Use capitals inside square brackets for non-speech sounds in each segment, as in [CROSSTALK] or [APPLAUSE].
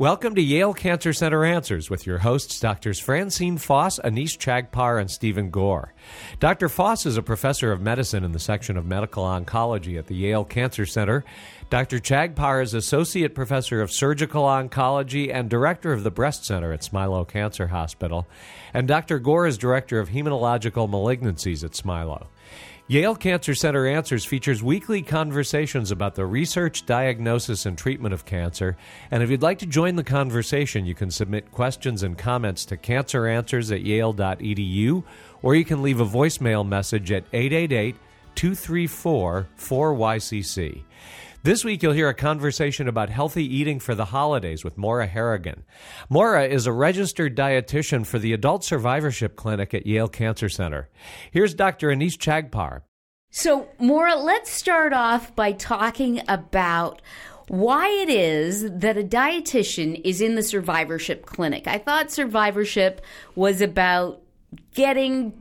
Welcome to Yale Cancer Center Answers with your hosts, Doctors Francine Foss, Anees Chagpar, and Stephen Gore. Dr. Foss is a professor of medicine in the section of medical oncology at the Yale Cancer Center. Dr. Chagpar is associate professor of surgical oncology and director of the breast center at Smilow Cancer Hospital. And Dr. Gore is director of hematological malignancies at Smilow. Yale Cancer Center Answers features weekly conversations about the research, diagnosis, and treatment of cancer. And if you'd like to join the conversation, you can submit questions and comments to canceranswers at yale.edu, or you can leave a voicemail message at 888 234 4YCC. This week, you'll hear a conversation about healthy eating for the holidays with Maura Harrigan. Maura is a registered dietitian for the Adult Survivorship Clinic at Yale Cancer Center. Here's Dr. Anees Chagpar. So, Maura, let's start off by talking about why it is that a dietitian is in the survivorship clinic. I thought survivorship was about getting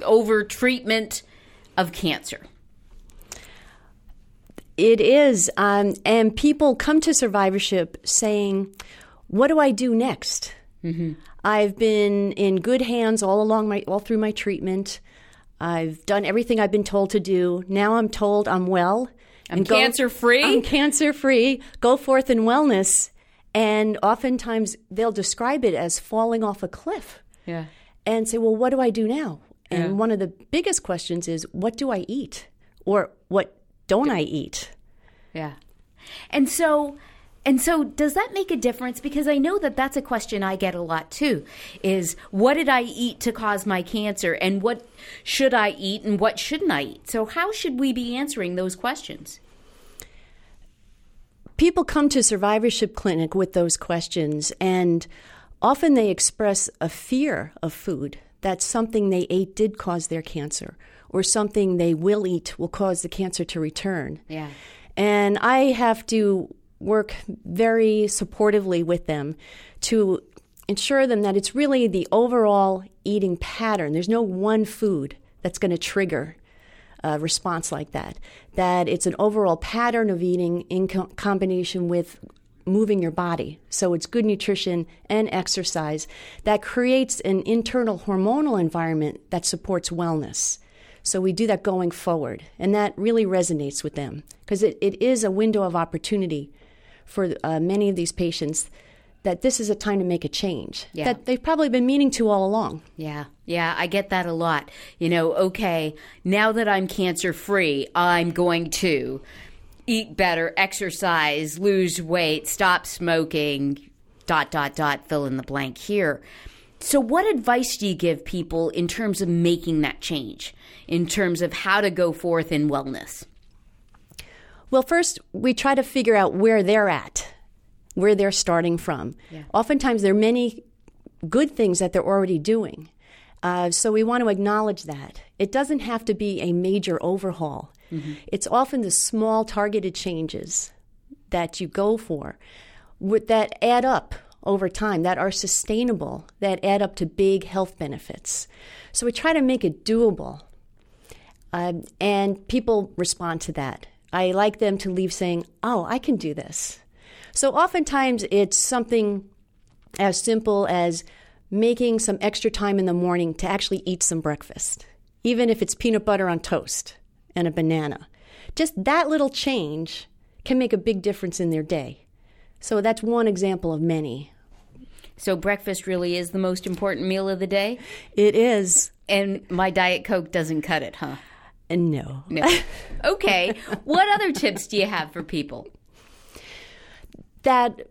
over treatment of cancer. It is. Um, and people come to survivorship saying, What do I do next? Mm-hmm. I've been in good hands all along my all through my treatment. I've done everything I've been told to do. Now I'm told I'm well. I'm cancer free. I'm cancer free. Go forth in wellness. And oftentimes they'll describe it as falling off a cliff. Yeah. And say, well, what do I do now? And yeah. one of the biggest questions is, what do I eat? Or what don't I eat? Yeah. And so and so does that make a difference because I know that that's a question I get a lot too is what did I eat to cause my cancer and what should I eat and what shouldn't I eat? So how should we be answering those questions? People come to survivorship clinic with those questions and often they express a fear of food that something they ate did cause their cancer or something they will eat will cause the cancer to return. Yeah. And I have to work very supportively with them to ensure them that it's really the overall eating pattern. There's no one food that's going to trigger a response like that. That it's an overall pattern of eating in co- combination with moving your body. So it's good nutrition and exercise that creates an internal hormonal environment that supports wellness. So we do that going forward. And that really resonates with them because it, it is a window of opportunity for uh, many of these patients that this is a time to make a change yeah. that they've probably been meaning to all along. Yeah, yeah, I get that a lot. You know, okay, now that I'm cancer free, I'm going to eat better, exercise, lose weight, stop smoking, dot, dot, dot, fill in the blank here. So, what advice do you give people in terms of making that change, in terms of how to go forth in wellness? Well, first, we try to figure out where they're at, where they're starting from. Yeah. Oftentimes, there are many good things that they're already doing. Uh, so, we want to acknowledge that. It doesn't have to be a major overhaul, mm-hmm. it's often the small, targeted changes that you go for that add up over time that are sustainable, that add up to big health benefits. So we try to make it doable. Um, and people respond to that. I like them to leave saying, Oh, I can do this. So oftentimes it's something as simple as making some extra time in the morning to actually eat some breakfast, even if it's peanut butter on toast and a banana. Just that little change can make a big difference in their day. So that's one example of many. So breakfast really is the most important meal of the day? It is. And my Diet Coke doesn't cut it, huh? Uh, no. No. [LAUGHS] Okay. what other tips do you have for people? That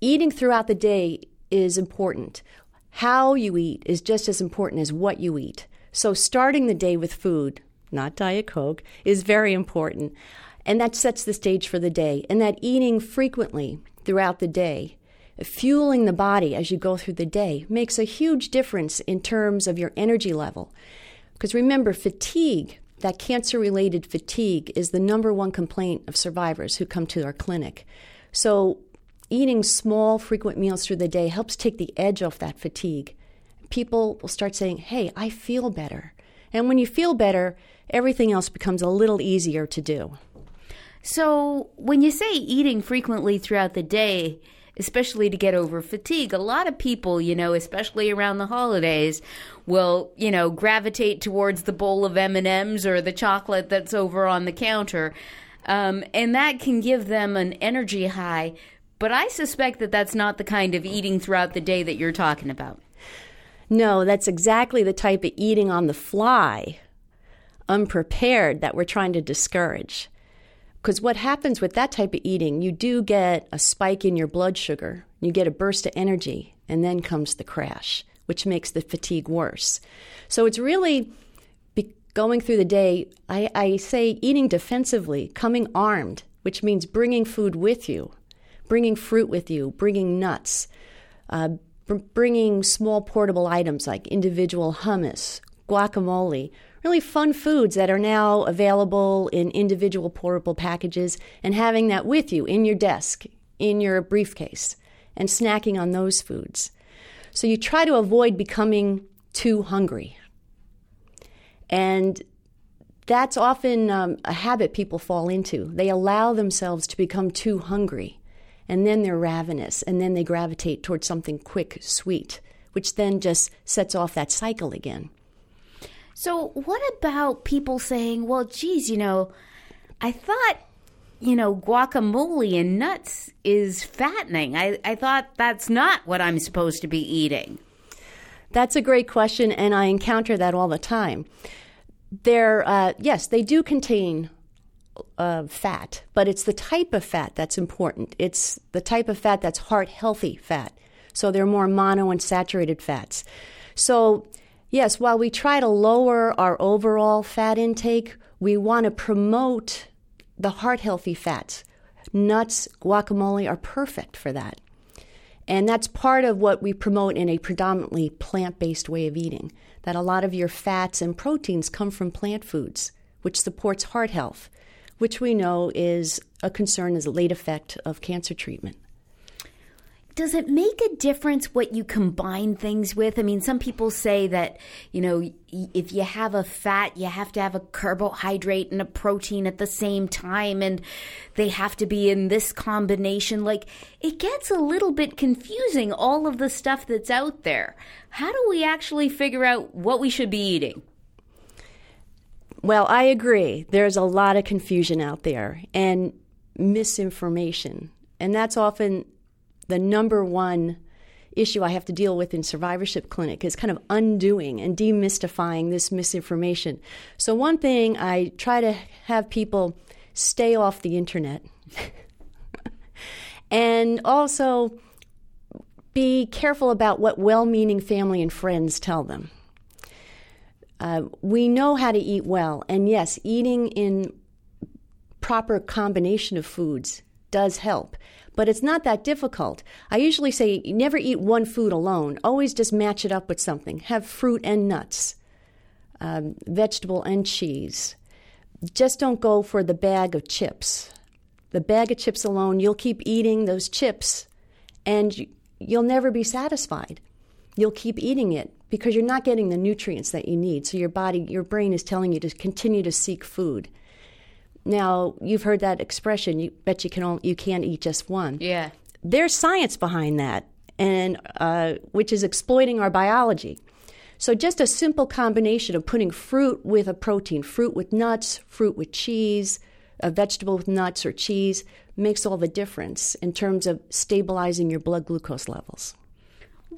eating throughout the day is important. How you eat is just as important as what you eat. So starting the day with food, not Diet Coke, is very important. And that sets the stage for the day. And that eating frequently throughout the day, fueling the body as you go through the day, makes a huge difference in terms of your energy level. Because remember, fatigue, that cancer related fatigue, is the number one complaint of survivors who come to our clinic. So, eating small, frequent meals through the day helps take the edge off that fatigue. People will start saying, Hey, I feel better. And when you feel better, everything else becomes a little easier to do. So, when you say eating frequently throughout the day, especially to get over fatigue. A lot of people, you know, especially around the holidays, will, you know, gravitate towards the bowl of M&Ms or the chocolate that's over on the counter. Um, and that can give them an energy high. But I suspect that that's not the kind of eating throughout the day that you're talking about. No, that's exactly the type of eating on the fly, unprepared, that we're trying to discourage. Because what happens with that type of eating, you do get a spike in your blood sugar, you get a burst of energy, and then comes the crash, which makes the fatigue worse. So it's really going through the day, I, I say eating defensively, coming armed, which means bringing food with you, bringing fruit with you, bringing nuts, uh, bringing small portable items like individual hummus, guacamole, really fun foods that are now available in individual portable packages, and having that with you in your desk, in your briefcase, and snacking on those foods. So you try to avoid becoming too hungry. And that's often um, a habit people fall into. They allow themselves to become too hungry and then they're ravenous, and then they gravitate towards something quick, sweet, which then just sets off that cycle again. So, what about people saying, well, geez, you know, I thought, you know, guacamole and nuts is fattening. I, I thought that's not what I'm supposed to be eating. That's a great question, and I encounter that all the time. They're, uh, yes, they do contain uh, fat, but it's the type of fat that's important. It's the type of fat that's heart healthy fat. So they're more monounsaturated fats. So, yes, while we try to lower our overall fat intake, we want to promote the heart healthy fats. Nuts, guacamole are perfect for that. And that's part of what we promote in a predominantly plant based way of eating. That a lot of your fats and proteins come from plant foods, which supports heart health which we know is a concern as a late effect of cancer treatment. Does it make a difference what you combine things with? I mean, some people say that, you know, if you have a fat, you have to have a carbohydrate and a protein at the same time, and they have to be in this combination. Like, it gets a little bit confusing, all of the stuff that's out there. How do we actually figure out what we should be eating? Well, I agree. There's a lot of confusion out there and misinformation. And that's often the number one issue I have to deal with in survivorship clinic is kind of undoing and demystifying this misinformation. So one thing I try to have people stay off the internet. [LAUGHS] and also be careful about what well-meaning family and friends tell them. Uh, we know how to eat well, and yes, eating in proper combination of foods does help, but it's not that difficult. I usually say never eat one food alone. Always just match it up with something. Have fruit and nuts, um, vegetable and cheese. Just don't go for the bag of chips. The bag of chips alone, you'll keep eating those chips, and you'll never be satisfied. You'll keep eating it because you're not getting the nutrients that you need. So your body, your brain is telling you to continue to seek food. Now, you've heard that expression, you bet you can only, you can't eat just one. Yeah. There's science behind that and uh, which is exploiting our biology. So just a simple combination of putting fruit with a protein, fruit with nuts, fruit with cheese, a vegetable with nuts or cheese makes all the difference in terms of stabilizing your blood glucose levels.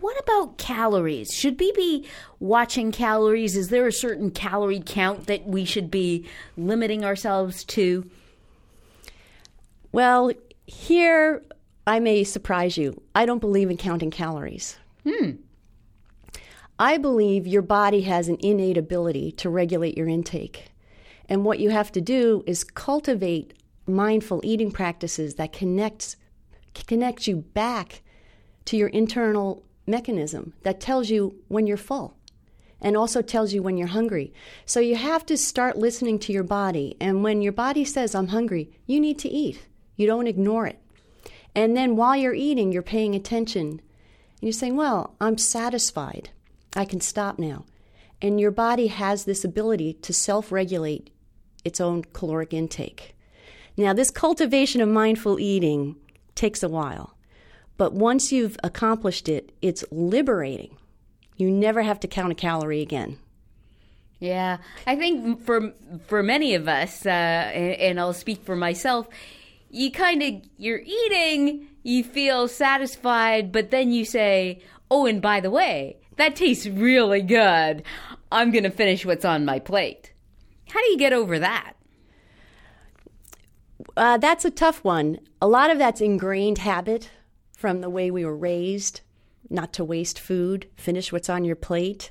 What about calories? Should we be watching calories? Is there a certain calorie count that we should be limiting ourselves to? Well, here I may surprise you. I don't believe in counting calories. Hmm. I believe your body has an innate ability to regulate your intake. And what you have to do is cultivate mindful eating practices that connects connects you back to your internal mechanism that tells you when you're full and also tells you when you're hungry. So you have to start listening to your body. And when your body says, I'm hungry, you need to eat. You don't ignore it. And then while you're eating, you're paying attention. And you're saying, Well, I'm satisfied. I can stop now. And your body has this ability to self regulate its own caloric intake. Now, this cultivation of mindful eating takes a while. But once you've accomplished it, it's liberating. You never have to count a calorie again. Yeah, I think for for many of us, uh, and, I'll speak for myself, you kind of you're eating, you feel satisfied, but then you say, "Oh, and by the way, that tastes really good. I'm going to finish what's on my plate." How do you get over that? Uh, that's a tough one. A lot of that's ingrained habit from the way we were raised, not to waste food, finish what's on your plate.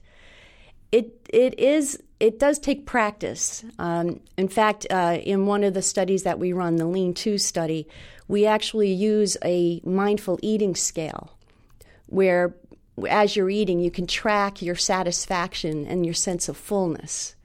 It it is it does take practice. Um, in fact, uh, in one of the studies that we run, the Lean Two study, we actually use a mindful eating scale, where as you're eating, you can track your satisfaction and your sense of fullness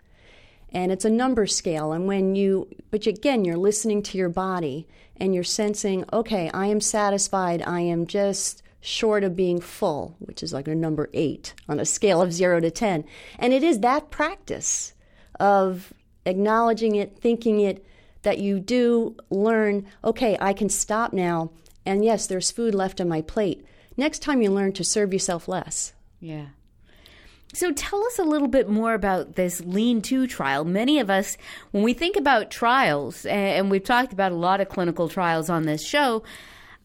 and it's a number scale. And when you but again you're listening to your body and you're sensing okay i am satisfied. I am just short of being full which is like a number 8 on a scale of 0 to 10 and it is that practice of acknowledging it thinking it that you do learn okay i can stop now. And yes there's food left on my plate. Next time you learn to serve yourself less. Yeah so tell us a little bit more about this Lean 2 trial. Many of us, when we think about trials, and we've talked about a lot of clinical trials on this show,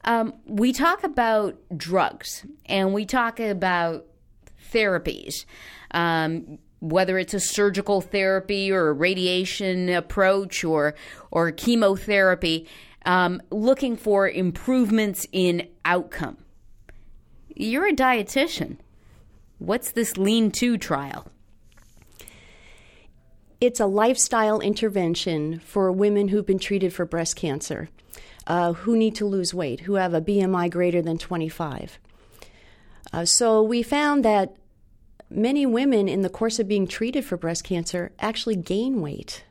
um, we talk about drugs and we talk about therapies. Um, whether it's a surgical therapy or a radiation approach or or chemotherapy, um, looking for improvements in outcome. You're a dietitian. What's this Lean 2 trial? It's a lifestyle intervention for women who've been treated for breast cancer, uh, who need to lose weight, who have a BMI greater than 25. Uh, so we found that many women in the course of being treated for breast cancer actually gain weight.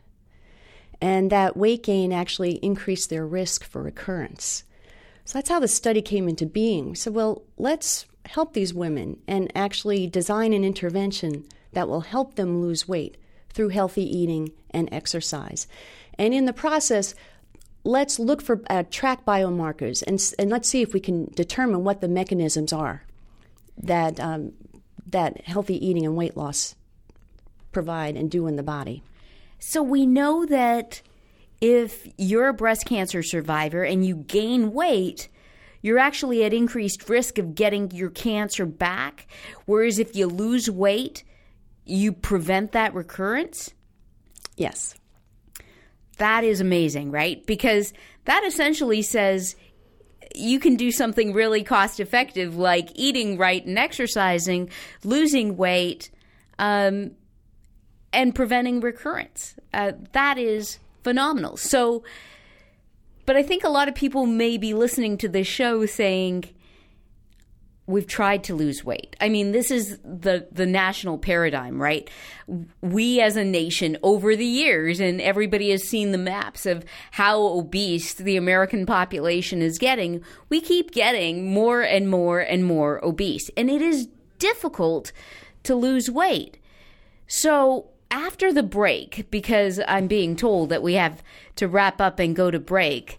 And that weight gain actually increased their risk for recurrence. So that's how the study came into being. So, well, let's help these women and actually design an intervention that will help them lose weight through healthy eating and exercise. And in the process, let's look for uh, track biomarkers and, and let's see if we can determine what the mechanisms are that um, that healthy eating and weight loss provide and do in the body. So we know that if you're a breast cancer survivor and you gain weight, you're actually at increased risk of getting your cancer back. Whereas if you lose weight, you prevent that recurrence? Yes. That is amazing, right? Because that essentially says you can do something really cost effective like eating right and exercising, losing weight, um, and preventing recurrence. Uh, that is phenomenal. So, but I think a lot of people may be listening to this show saying, we've tried to lose weight. I mean, this is the the national paradigm, right? We as a nation over the years and everybody has seen the maps of how obese the American population is getting. We keep getting more and more and more obese, and it is difficult to lose weight. So, after the break, because I'm being told that we have to wrap up and go to break,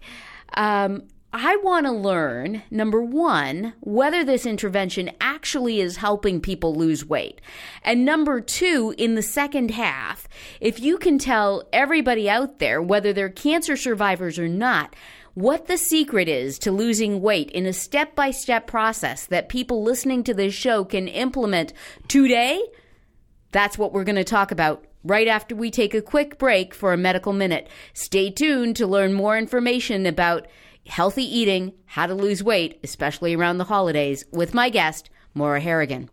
um, I want to learn number one, whether this intervention actually is helping people lose weight. And number two, in the second half, if you can tell everybody out there, whether they're cancer survivors or not, what the secret is to losing weight in a step by step process that people listening to this show can implement today that's what we're going to talk about right after we take a quick break for a medical minute. Stay tuned to learn more information about healthy eating, how to lose weight, especially around the holidays, with my guest, Maura Harrigan.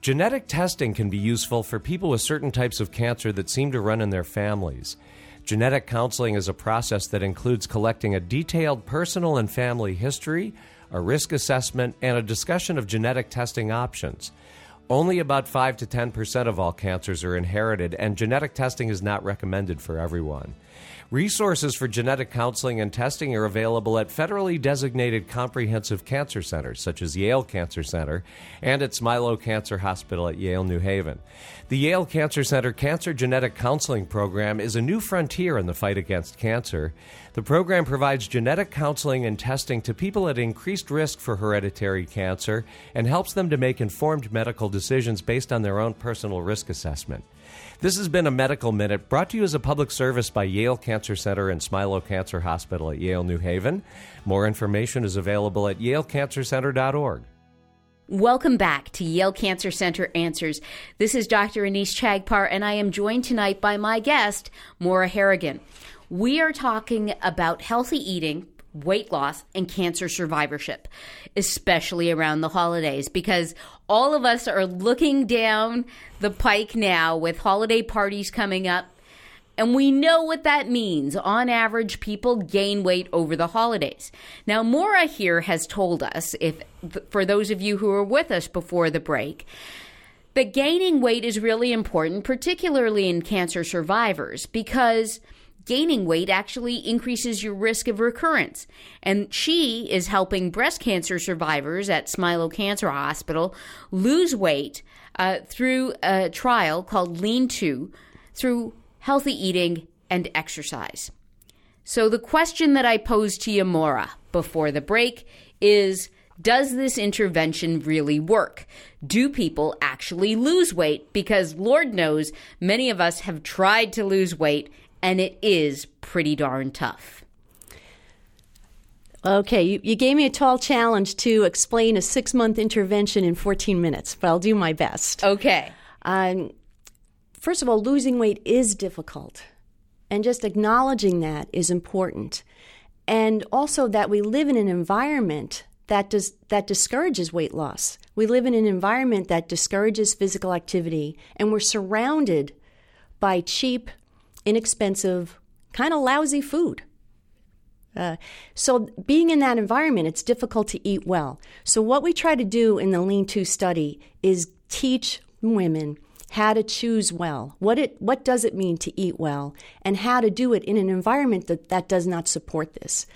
Genetic testing can be useful for people with certain types of cancer that seem to run in their families. Genetic counseling is a process that includes collecting a detailed personal and family history, a risk assessment, and a discussion of genetic testing options. Only about 5 to 10% of all cancers are inherited, and genetic testing is not recommended for everyone. Resources for genetic counseling and testing are available at federally designated comprehensive cancer centers, such as Yale Cancer Center and at Smilow Cancer Hospital at Yale New Haven. The Yale Cancer Center Cancer Genetic Counseling Program is a new frontier in the fight against cancer. The program provides genetic counseling and testing to people at increased risk for hereditary cancer and helps them to make informed medical decisions based on their own personal risk assessment. This has been a Medical Minute brought to you as a public service by Yale Cancer Center and Smilow Cancer Hospital at Yale New Haven. More information is available at yalecancercenter.org. Welcome back to Yale Cancer Center Answers. This is Dr. Anees Chagpar, and I am joined tonight by my guest, Maura Harrigan. We are talking about healthy eating, weight loss, and cancer survivorship, especially around the holidays, because all of us are looking down the pike now with holiday parties coming up. And we know what that means. On average, people gain weight over the holidays. Now, Maura here has told us, if for those of you who were with us before the break, that gaining weight is really important, particularly in cancer survivors, because gaining weight actually increases your risk of recurrence. And she is helping breast cancer survivors at Smilow Cancer Hospital lose weight uh, through a trial called Lean 2 through healthy eating and exercise. So, the question that I posed to you, Maura, before the break is Does this intervention really work? Do people actually lose weight? Because Lord knows many of us have tried to lose weight and it is pretty darn tough. Okay, you, you, gave me a tall challenge to explain a six month intervention in 14 minutes, but I'll do my best. Okay. Um, first of all, losing weight is difficult, and just acknowledging that is important. And also that we live in an environment that does that discourages weight loss. We live in an environment that discourages physical activity, and we're surrounded by cheap, inexpensive, kind of lousy food. Uh, so, being in that environment, it's difficult to eat well. So, what we try to do in the Lean 2 study is teach women how to choose well. What it what does it mean to eat well, and how to do it in an environment that that does not support this.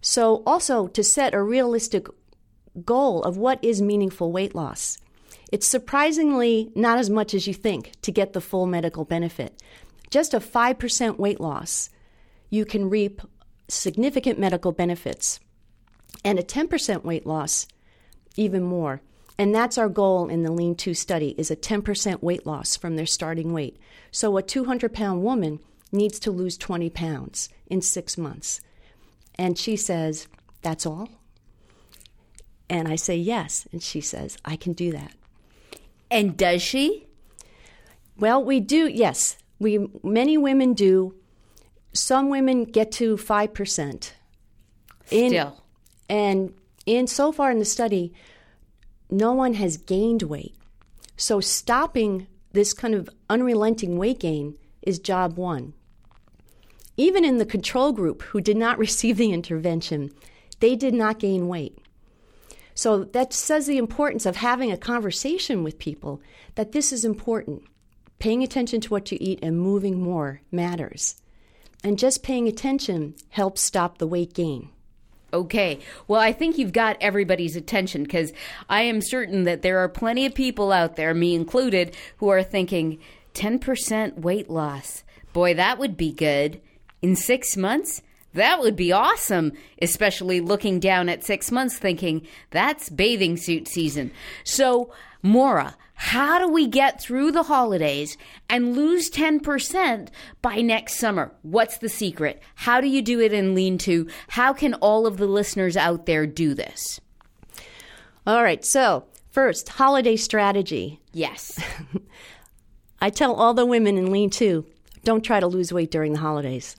So, also to set a realistic goal of what is meaningful weight loss. It's surprisingly not as much as you think to get the full medical benefit. Just a 5% weight loss, you can reap significant medical benefits. And a 10% weight loss, even more. And that's our goal in the Lean 2 study is a 10% weight loss from their starting weight. So a 200 pound woman needs to lose 20 pounds in six months. And she says, That's all? And I say, Yes. And she says, I can do that. And does she? Well, we do, yes. We many women do. Some women get to five percent. Still, and in so far in the study, no one has gained weight. So stopping this kind of unrelenting weight gain is job one. Even in the control group who did not [LAUGHS] receive the intervention, they did not gain weight. So that says the importance of having a conversation with people that this is important paying attention to what you eat and moving more matters. And just paying attention helps stop the weight gain. Okay. Well, I think you've got everybody's attention because I am certain that there are plenty of people out there, me included, who are thinking 10% weight loss. Boy, that would be good. In six months? That would be awesome, especially looking down at six months thinking that's bathing suit season. So, Maura, how do we get through the holidays and lose 10% by next summer? What's the secret? How do you do it in Lean 2? How can all of the listeners out there do this? All right, so first, holiday strategy. Yes. [LAUGHS] I tell all the women in Lean 2 don't try to lose weight during the holidays.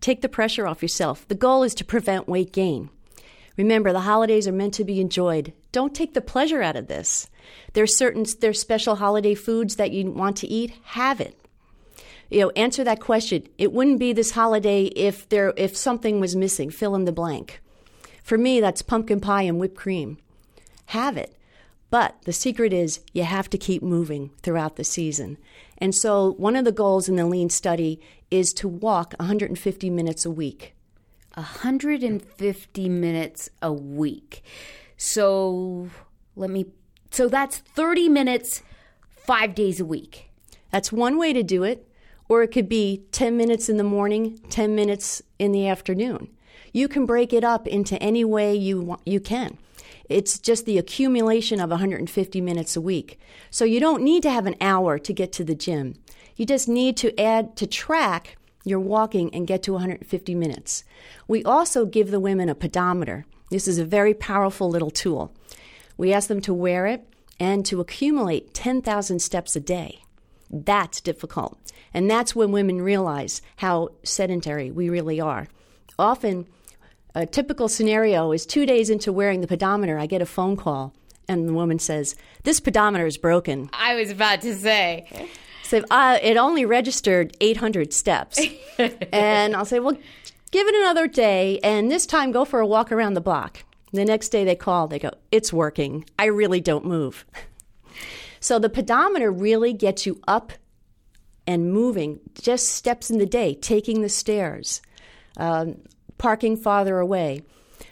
Take the pressure off yourself. The goal is to prevent weight gain. Remember, the holidays are meant to be enjoyed. Don't take the pleasure out of this. There's certain there's special holiday foods that you want to eat. Have it. You know, answer that question. It wouldn't be this holiday if there if something was missing. Fill in the blank. For me, that's pumpkin pie and whipped cream. Have it. But the secret is you have to keep moving throughout the season. And so one of the goals in the lean study is to walk 150 minutes a week. 150 minutes a week. So let me, so that's 30 minutes five days a week. That's one way to do it. Or it could be 10 minutes in the morning, 10 minutes in the afternoon. You can break it up into any way you, want, you can. It's just the accumulation of 150 minutes a week. So you don't need to have an hour to get to the gym. You just need to add to track your walking and get to 150 minutes. We also give the women a pedometer. This is a very powerful little tool. We ask them to wear it and to accumulate 10,000 steps a day. That's difficult. And that's when women realize how sedentary we really are. Often, a typical scenario is two days into wearing the pedometer, I get a phone call, and the woman says, This pedometer is broken. I was about to say. So uh, it only registered 800 steps. [LAUGHS] and I'll say, Well, give it another day, and this time go for a walk around the block. The next day they call, they go, It's working. I really don't move. [LAUGHS] so the pedometer really gets you up and moving, just steps in the day, taking the stairs. Um, parking farther away.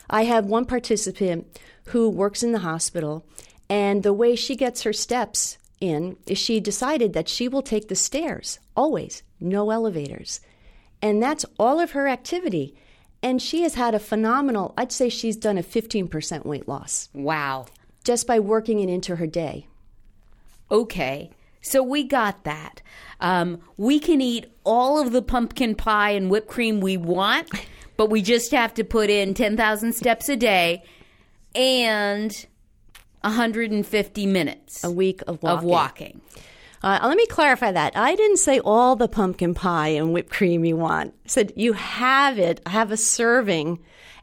I have one participant who works in the hospital, and the way she gets her steps in is she decided that she will take the stairs, always, no elevators. And that's all of her activity. And she has had a phenomenal, I'd say she's done a 15% weight loss. Wow. Just by working it into her day. Okay. So we got that. Um, we can eat all of the pumpkin pie and whipped cream we want but we just have to put in 10,000 steps a day and 150 minutes a week of walking. Of walking. Uh, let me clarify that. I didn't say all the pumpkin pie and whipped cream you want. I said you have it, have a serving,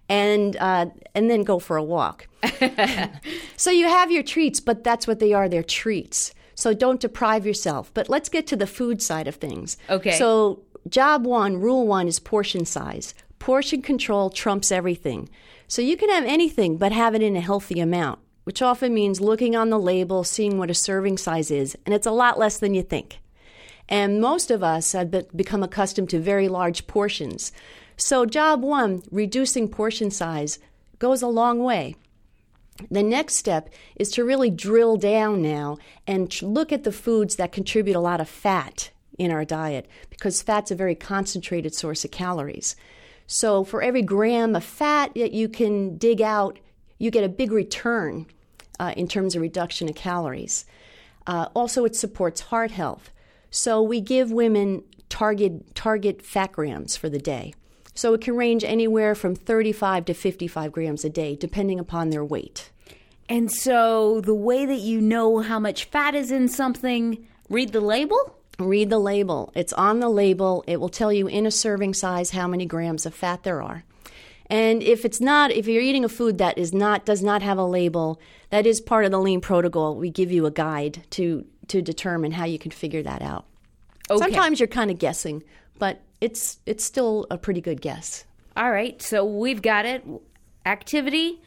and uh, and then go for a walk. [LAUGHS] so you have your treats, but that's what they are. They're treats. So don't deprive yourself. But let's get to the food side of things. Okay. So job one, rule one is portion size portion control trumps everything. So you can have anything, but have it in a healthy amount, which often means looking on the label, seeing what a serving size is, and it's a lot less than you think. And most of us have become accustomed to very large portions. So, job one, reducing portion size, goes a long way. The next step is to really drill down now and look at the foods that contribute a lot of fat in our diet because fat's a very concentrated source of calories. So for every gram of fat that you can dig out, you get a big return uh, in terms of reduction of calories. Uh, also, it supports heart health. So we give women target target fat grams for the day. So it can range anywhere from 35 to 55 grams a day, depending upon their weight. And so the way that you know how much fat is in something, read the label? Read the label. It's on the label. It will tell you in a serving size how many grams of fat there are. And if it's not, if you're eating a food that is not does not have a label, that is part of the lean protocol. We give you a guide to to determine how you can figure that out. Okay. Sometimes you're kind of guessing, but it's it's still a pretty good guess. All right, so we've got it. Activity,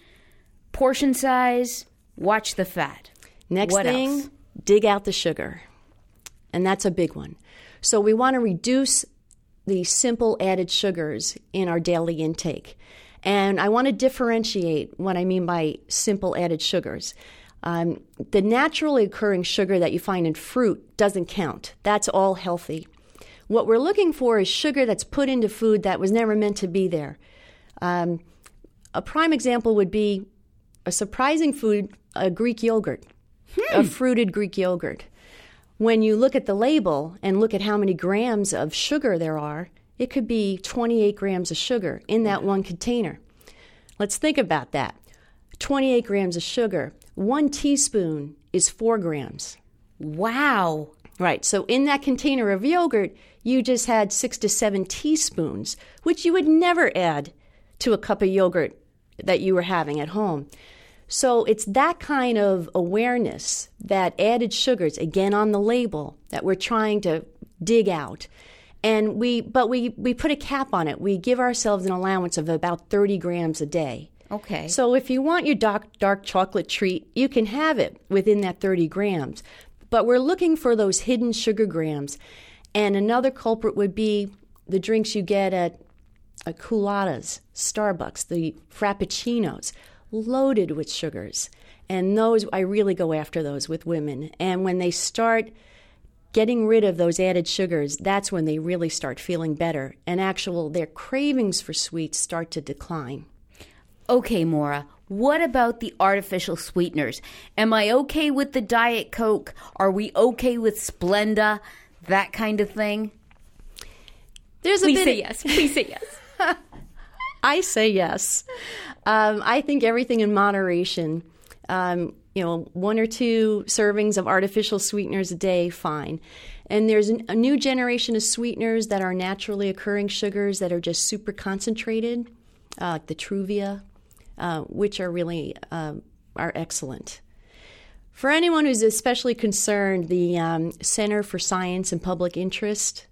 portion size, watch the fat. Next what thing, else? dig out the sugar and that's a big one. So we want to reduce the simple added sugars in our daily intake. And I want to differentiate what I mean by simple added sugars. Um, the naturally occurring sugar that you find in fruit doesn't count. That's all healthy. What we're looking for is sugar that's put into food that was never meant to be there. Um, a prime example would be a surprising food, a Greek yogurt, hmm. a fruited Greek yogurt. When you look at the label and look at how many grams of sugar there are, it could be 28 grams of sugar in that mm. one container. Let's think about that. 28 grams of sugar. One teaspoon is four grams. Wow. Right. So in that container of yogurt, you just had six to seven teaspoons, which you would never add to a cup of yogurt that you were having at home. So it's that kind of awareness that added sugars, again on the label, that we're trying to dig out. And we, but we, we put a cap on it. We give ourselves an allowance of about 30 grams a day. Okay. So if you want your dark, dark chocolate treat, you can have it within that 30 grams. But we're looking for those hidden sugar grams. And another culprit would be the drinks you get at, at Culottes, Starbucks, the Frappuccinos, loaded with sugars. And those, I really go after those with women. And when they start getting rid of those added sugars, that's when they really start feeling better. And actual, their cravings for sweets start to decline. Okay, Maura, what about the artificial sweeteners? Am I okay with the Diet Coke? Are we okay with Splenda? That kind of thing? There's a Please bit say yes. Please say yes. [LAUGHS] I say yes. Um, I think everything in moderation. Um, you know, one or two servings of artificial sweeteners a day, fine. And there's a new generation of sweeteners that are naturally occurring sugars that are just super concentrated, uh, like the Truvia, uh, which are really uh, are excellent. For anyone who's especially concerned, the um, Center for Science and Public Interest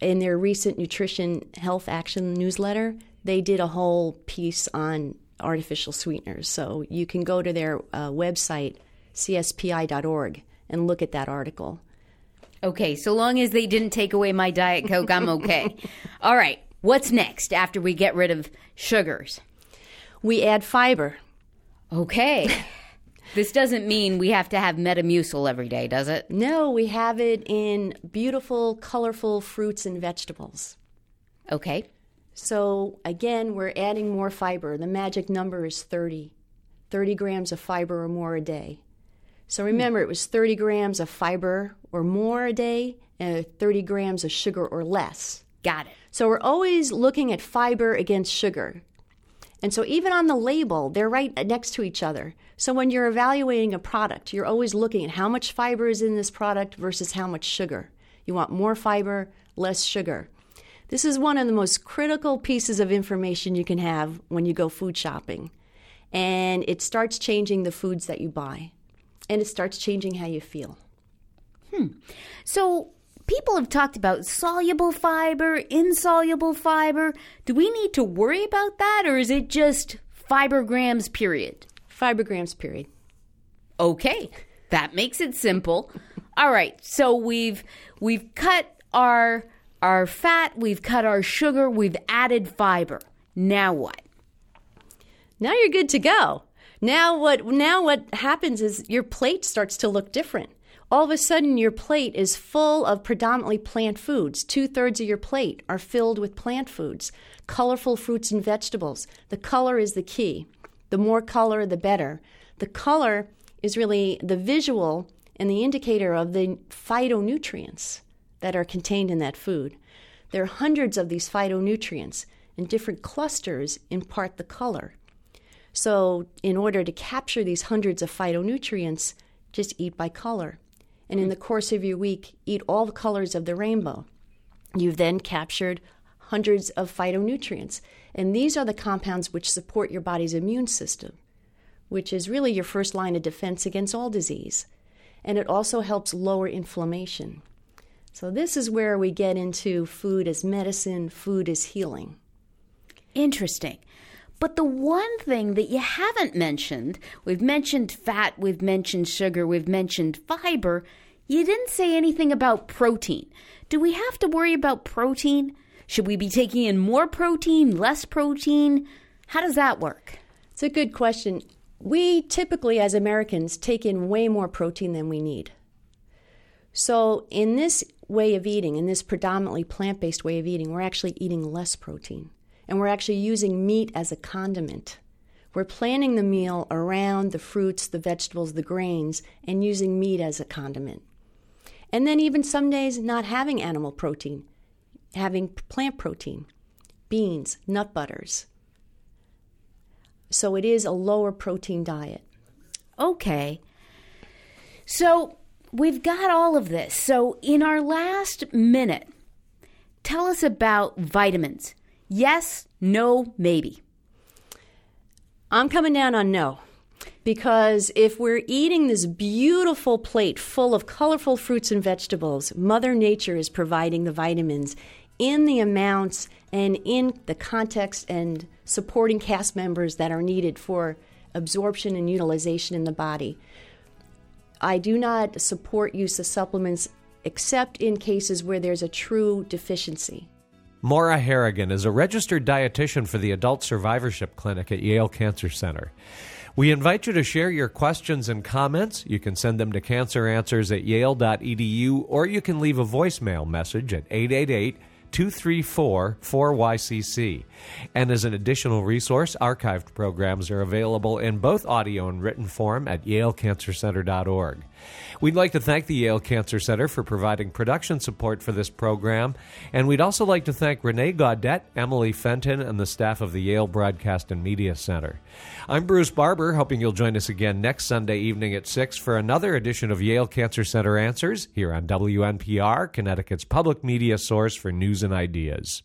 in their recent Nutrition Health Action newsletter, they did a whole piece on artificial sweeteners. So you can go to their uh, website, cspi.org, and look at that article. Okay, so long as they didn't take away my Diet Coke, I'm okay. [LAUGHS] All right, what's next after we get rid of sugars? We add fiber. Okay. [LAUGHS] this doesn't mean we have to have Metamucil every day, does it? No, we have it in beautiful, colorful fruits and vegetables. Okay. So again, we're adding more fiber. The magic number is 30. 30 grams of fiber or more a day. So hmm. remember, it was 30 grams of fiber or more a day and 30 grams of sugar or less. Got it. So we're always looking at fiber against sugar. And so even on the label, they're right next to each other. So when you're evaluating a product, you're always looking at how much fiber is in this product versus how much sugar. You want more fiber, less sugar. This is one of the most critical pieces of information you can have when you go food shopping. And it starts changing the foods that you buy. And it starts changing how you feel. Hmm. So, people have talked about soluble fiber, insoluble fiber. Do we need to worry about that, or is it just fiber grams, period? Fiber grams, period. Okay, that makes it simple. All right, so we've we've cut our our fat, we've cut our sugar, we've added fiber. Now what? Now you're good to go. Now what now what happens is your plate starts to look different. All of a sudden your plate is full of predominantly plant foods. Two thirds of your plate are filled with plant foods, colorful fruits and vegetables. The color is the key. The more color, the better. The color is really the visual and the indicator of the phytonutrients that are contained in that food. There are hundreds of these phytonutrients, and different clusters impart the color. So, in order to capture these hundreds of phytonutrients, just eat by color. And in the course of your week, eat all the colors of the rainbow. You've then captured hundreds of phytonutrients. And these are the compounds which support your body's immune system, which is really your first line of defense against all disease. And it also helps lower inflammation. So, this is where we get into food as medicine, food as healing. Interesting. But the one thing that you haven't mentioned, we've mentioned fat, we've mentioned sugar, we've mentioned fiber, you didn't say anything about protein. Do we have to worry about protein? Should we be taking in more protein, less protein? How does that work? It's a good question. We typically, as Americans, take in way more protein than we need. So, in this way of eating, in this predominantly plant based way of eating, we're actually eating less protein. And we're actually using meat as a condiment. We're planning the meal around the fruits, the vegetables, the grains, and using meat as a condiment. And then, even some days, not having animal protein, having plant protein, beans, nut butters. So, it is a lower protein diet. Okay. So we've got all of this. So, in our last minute, tell us about vitamins. Yes, no, maybe. I'm coming down on no. Because if we're eating this beautiful plate full of colorful fruits and vegetables, Mother Nature is providing the vitamins in the amounts and in the context and supporting cast members that are needed for absorption and utilization in the body. I do not support use of supplements except in cases where there's a true deficiency. Maura Harrigan is a registered dietitian for the Adult Survivorship Clinic at Yale Cancer Center. We invite you to share your questions and comments. You can send them to canceranswers at yale.edu or you can leave a voicemail message at 888 234 4YCC. And as an additional resource, archived programs are available in both audio and written form at yalecancercenter.org. We'd like to thank the Yale Cancer Center for providing production support for this program, and we'd also like to thank Renee Gaudet, Emily Fenton, and the staff of the Yale Broadcast and Media Center. I'm Bruce Barber, hoping you'll join us again next Sunday evening at 6 for another edition of Yale Cancer Center Answers here on WNPR, Connecticut's public media source for news and ideas.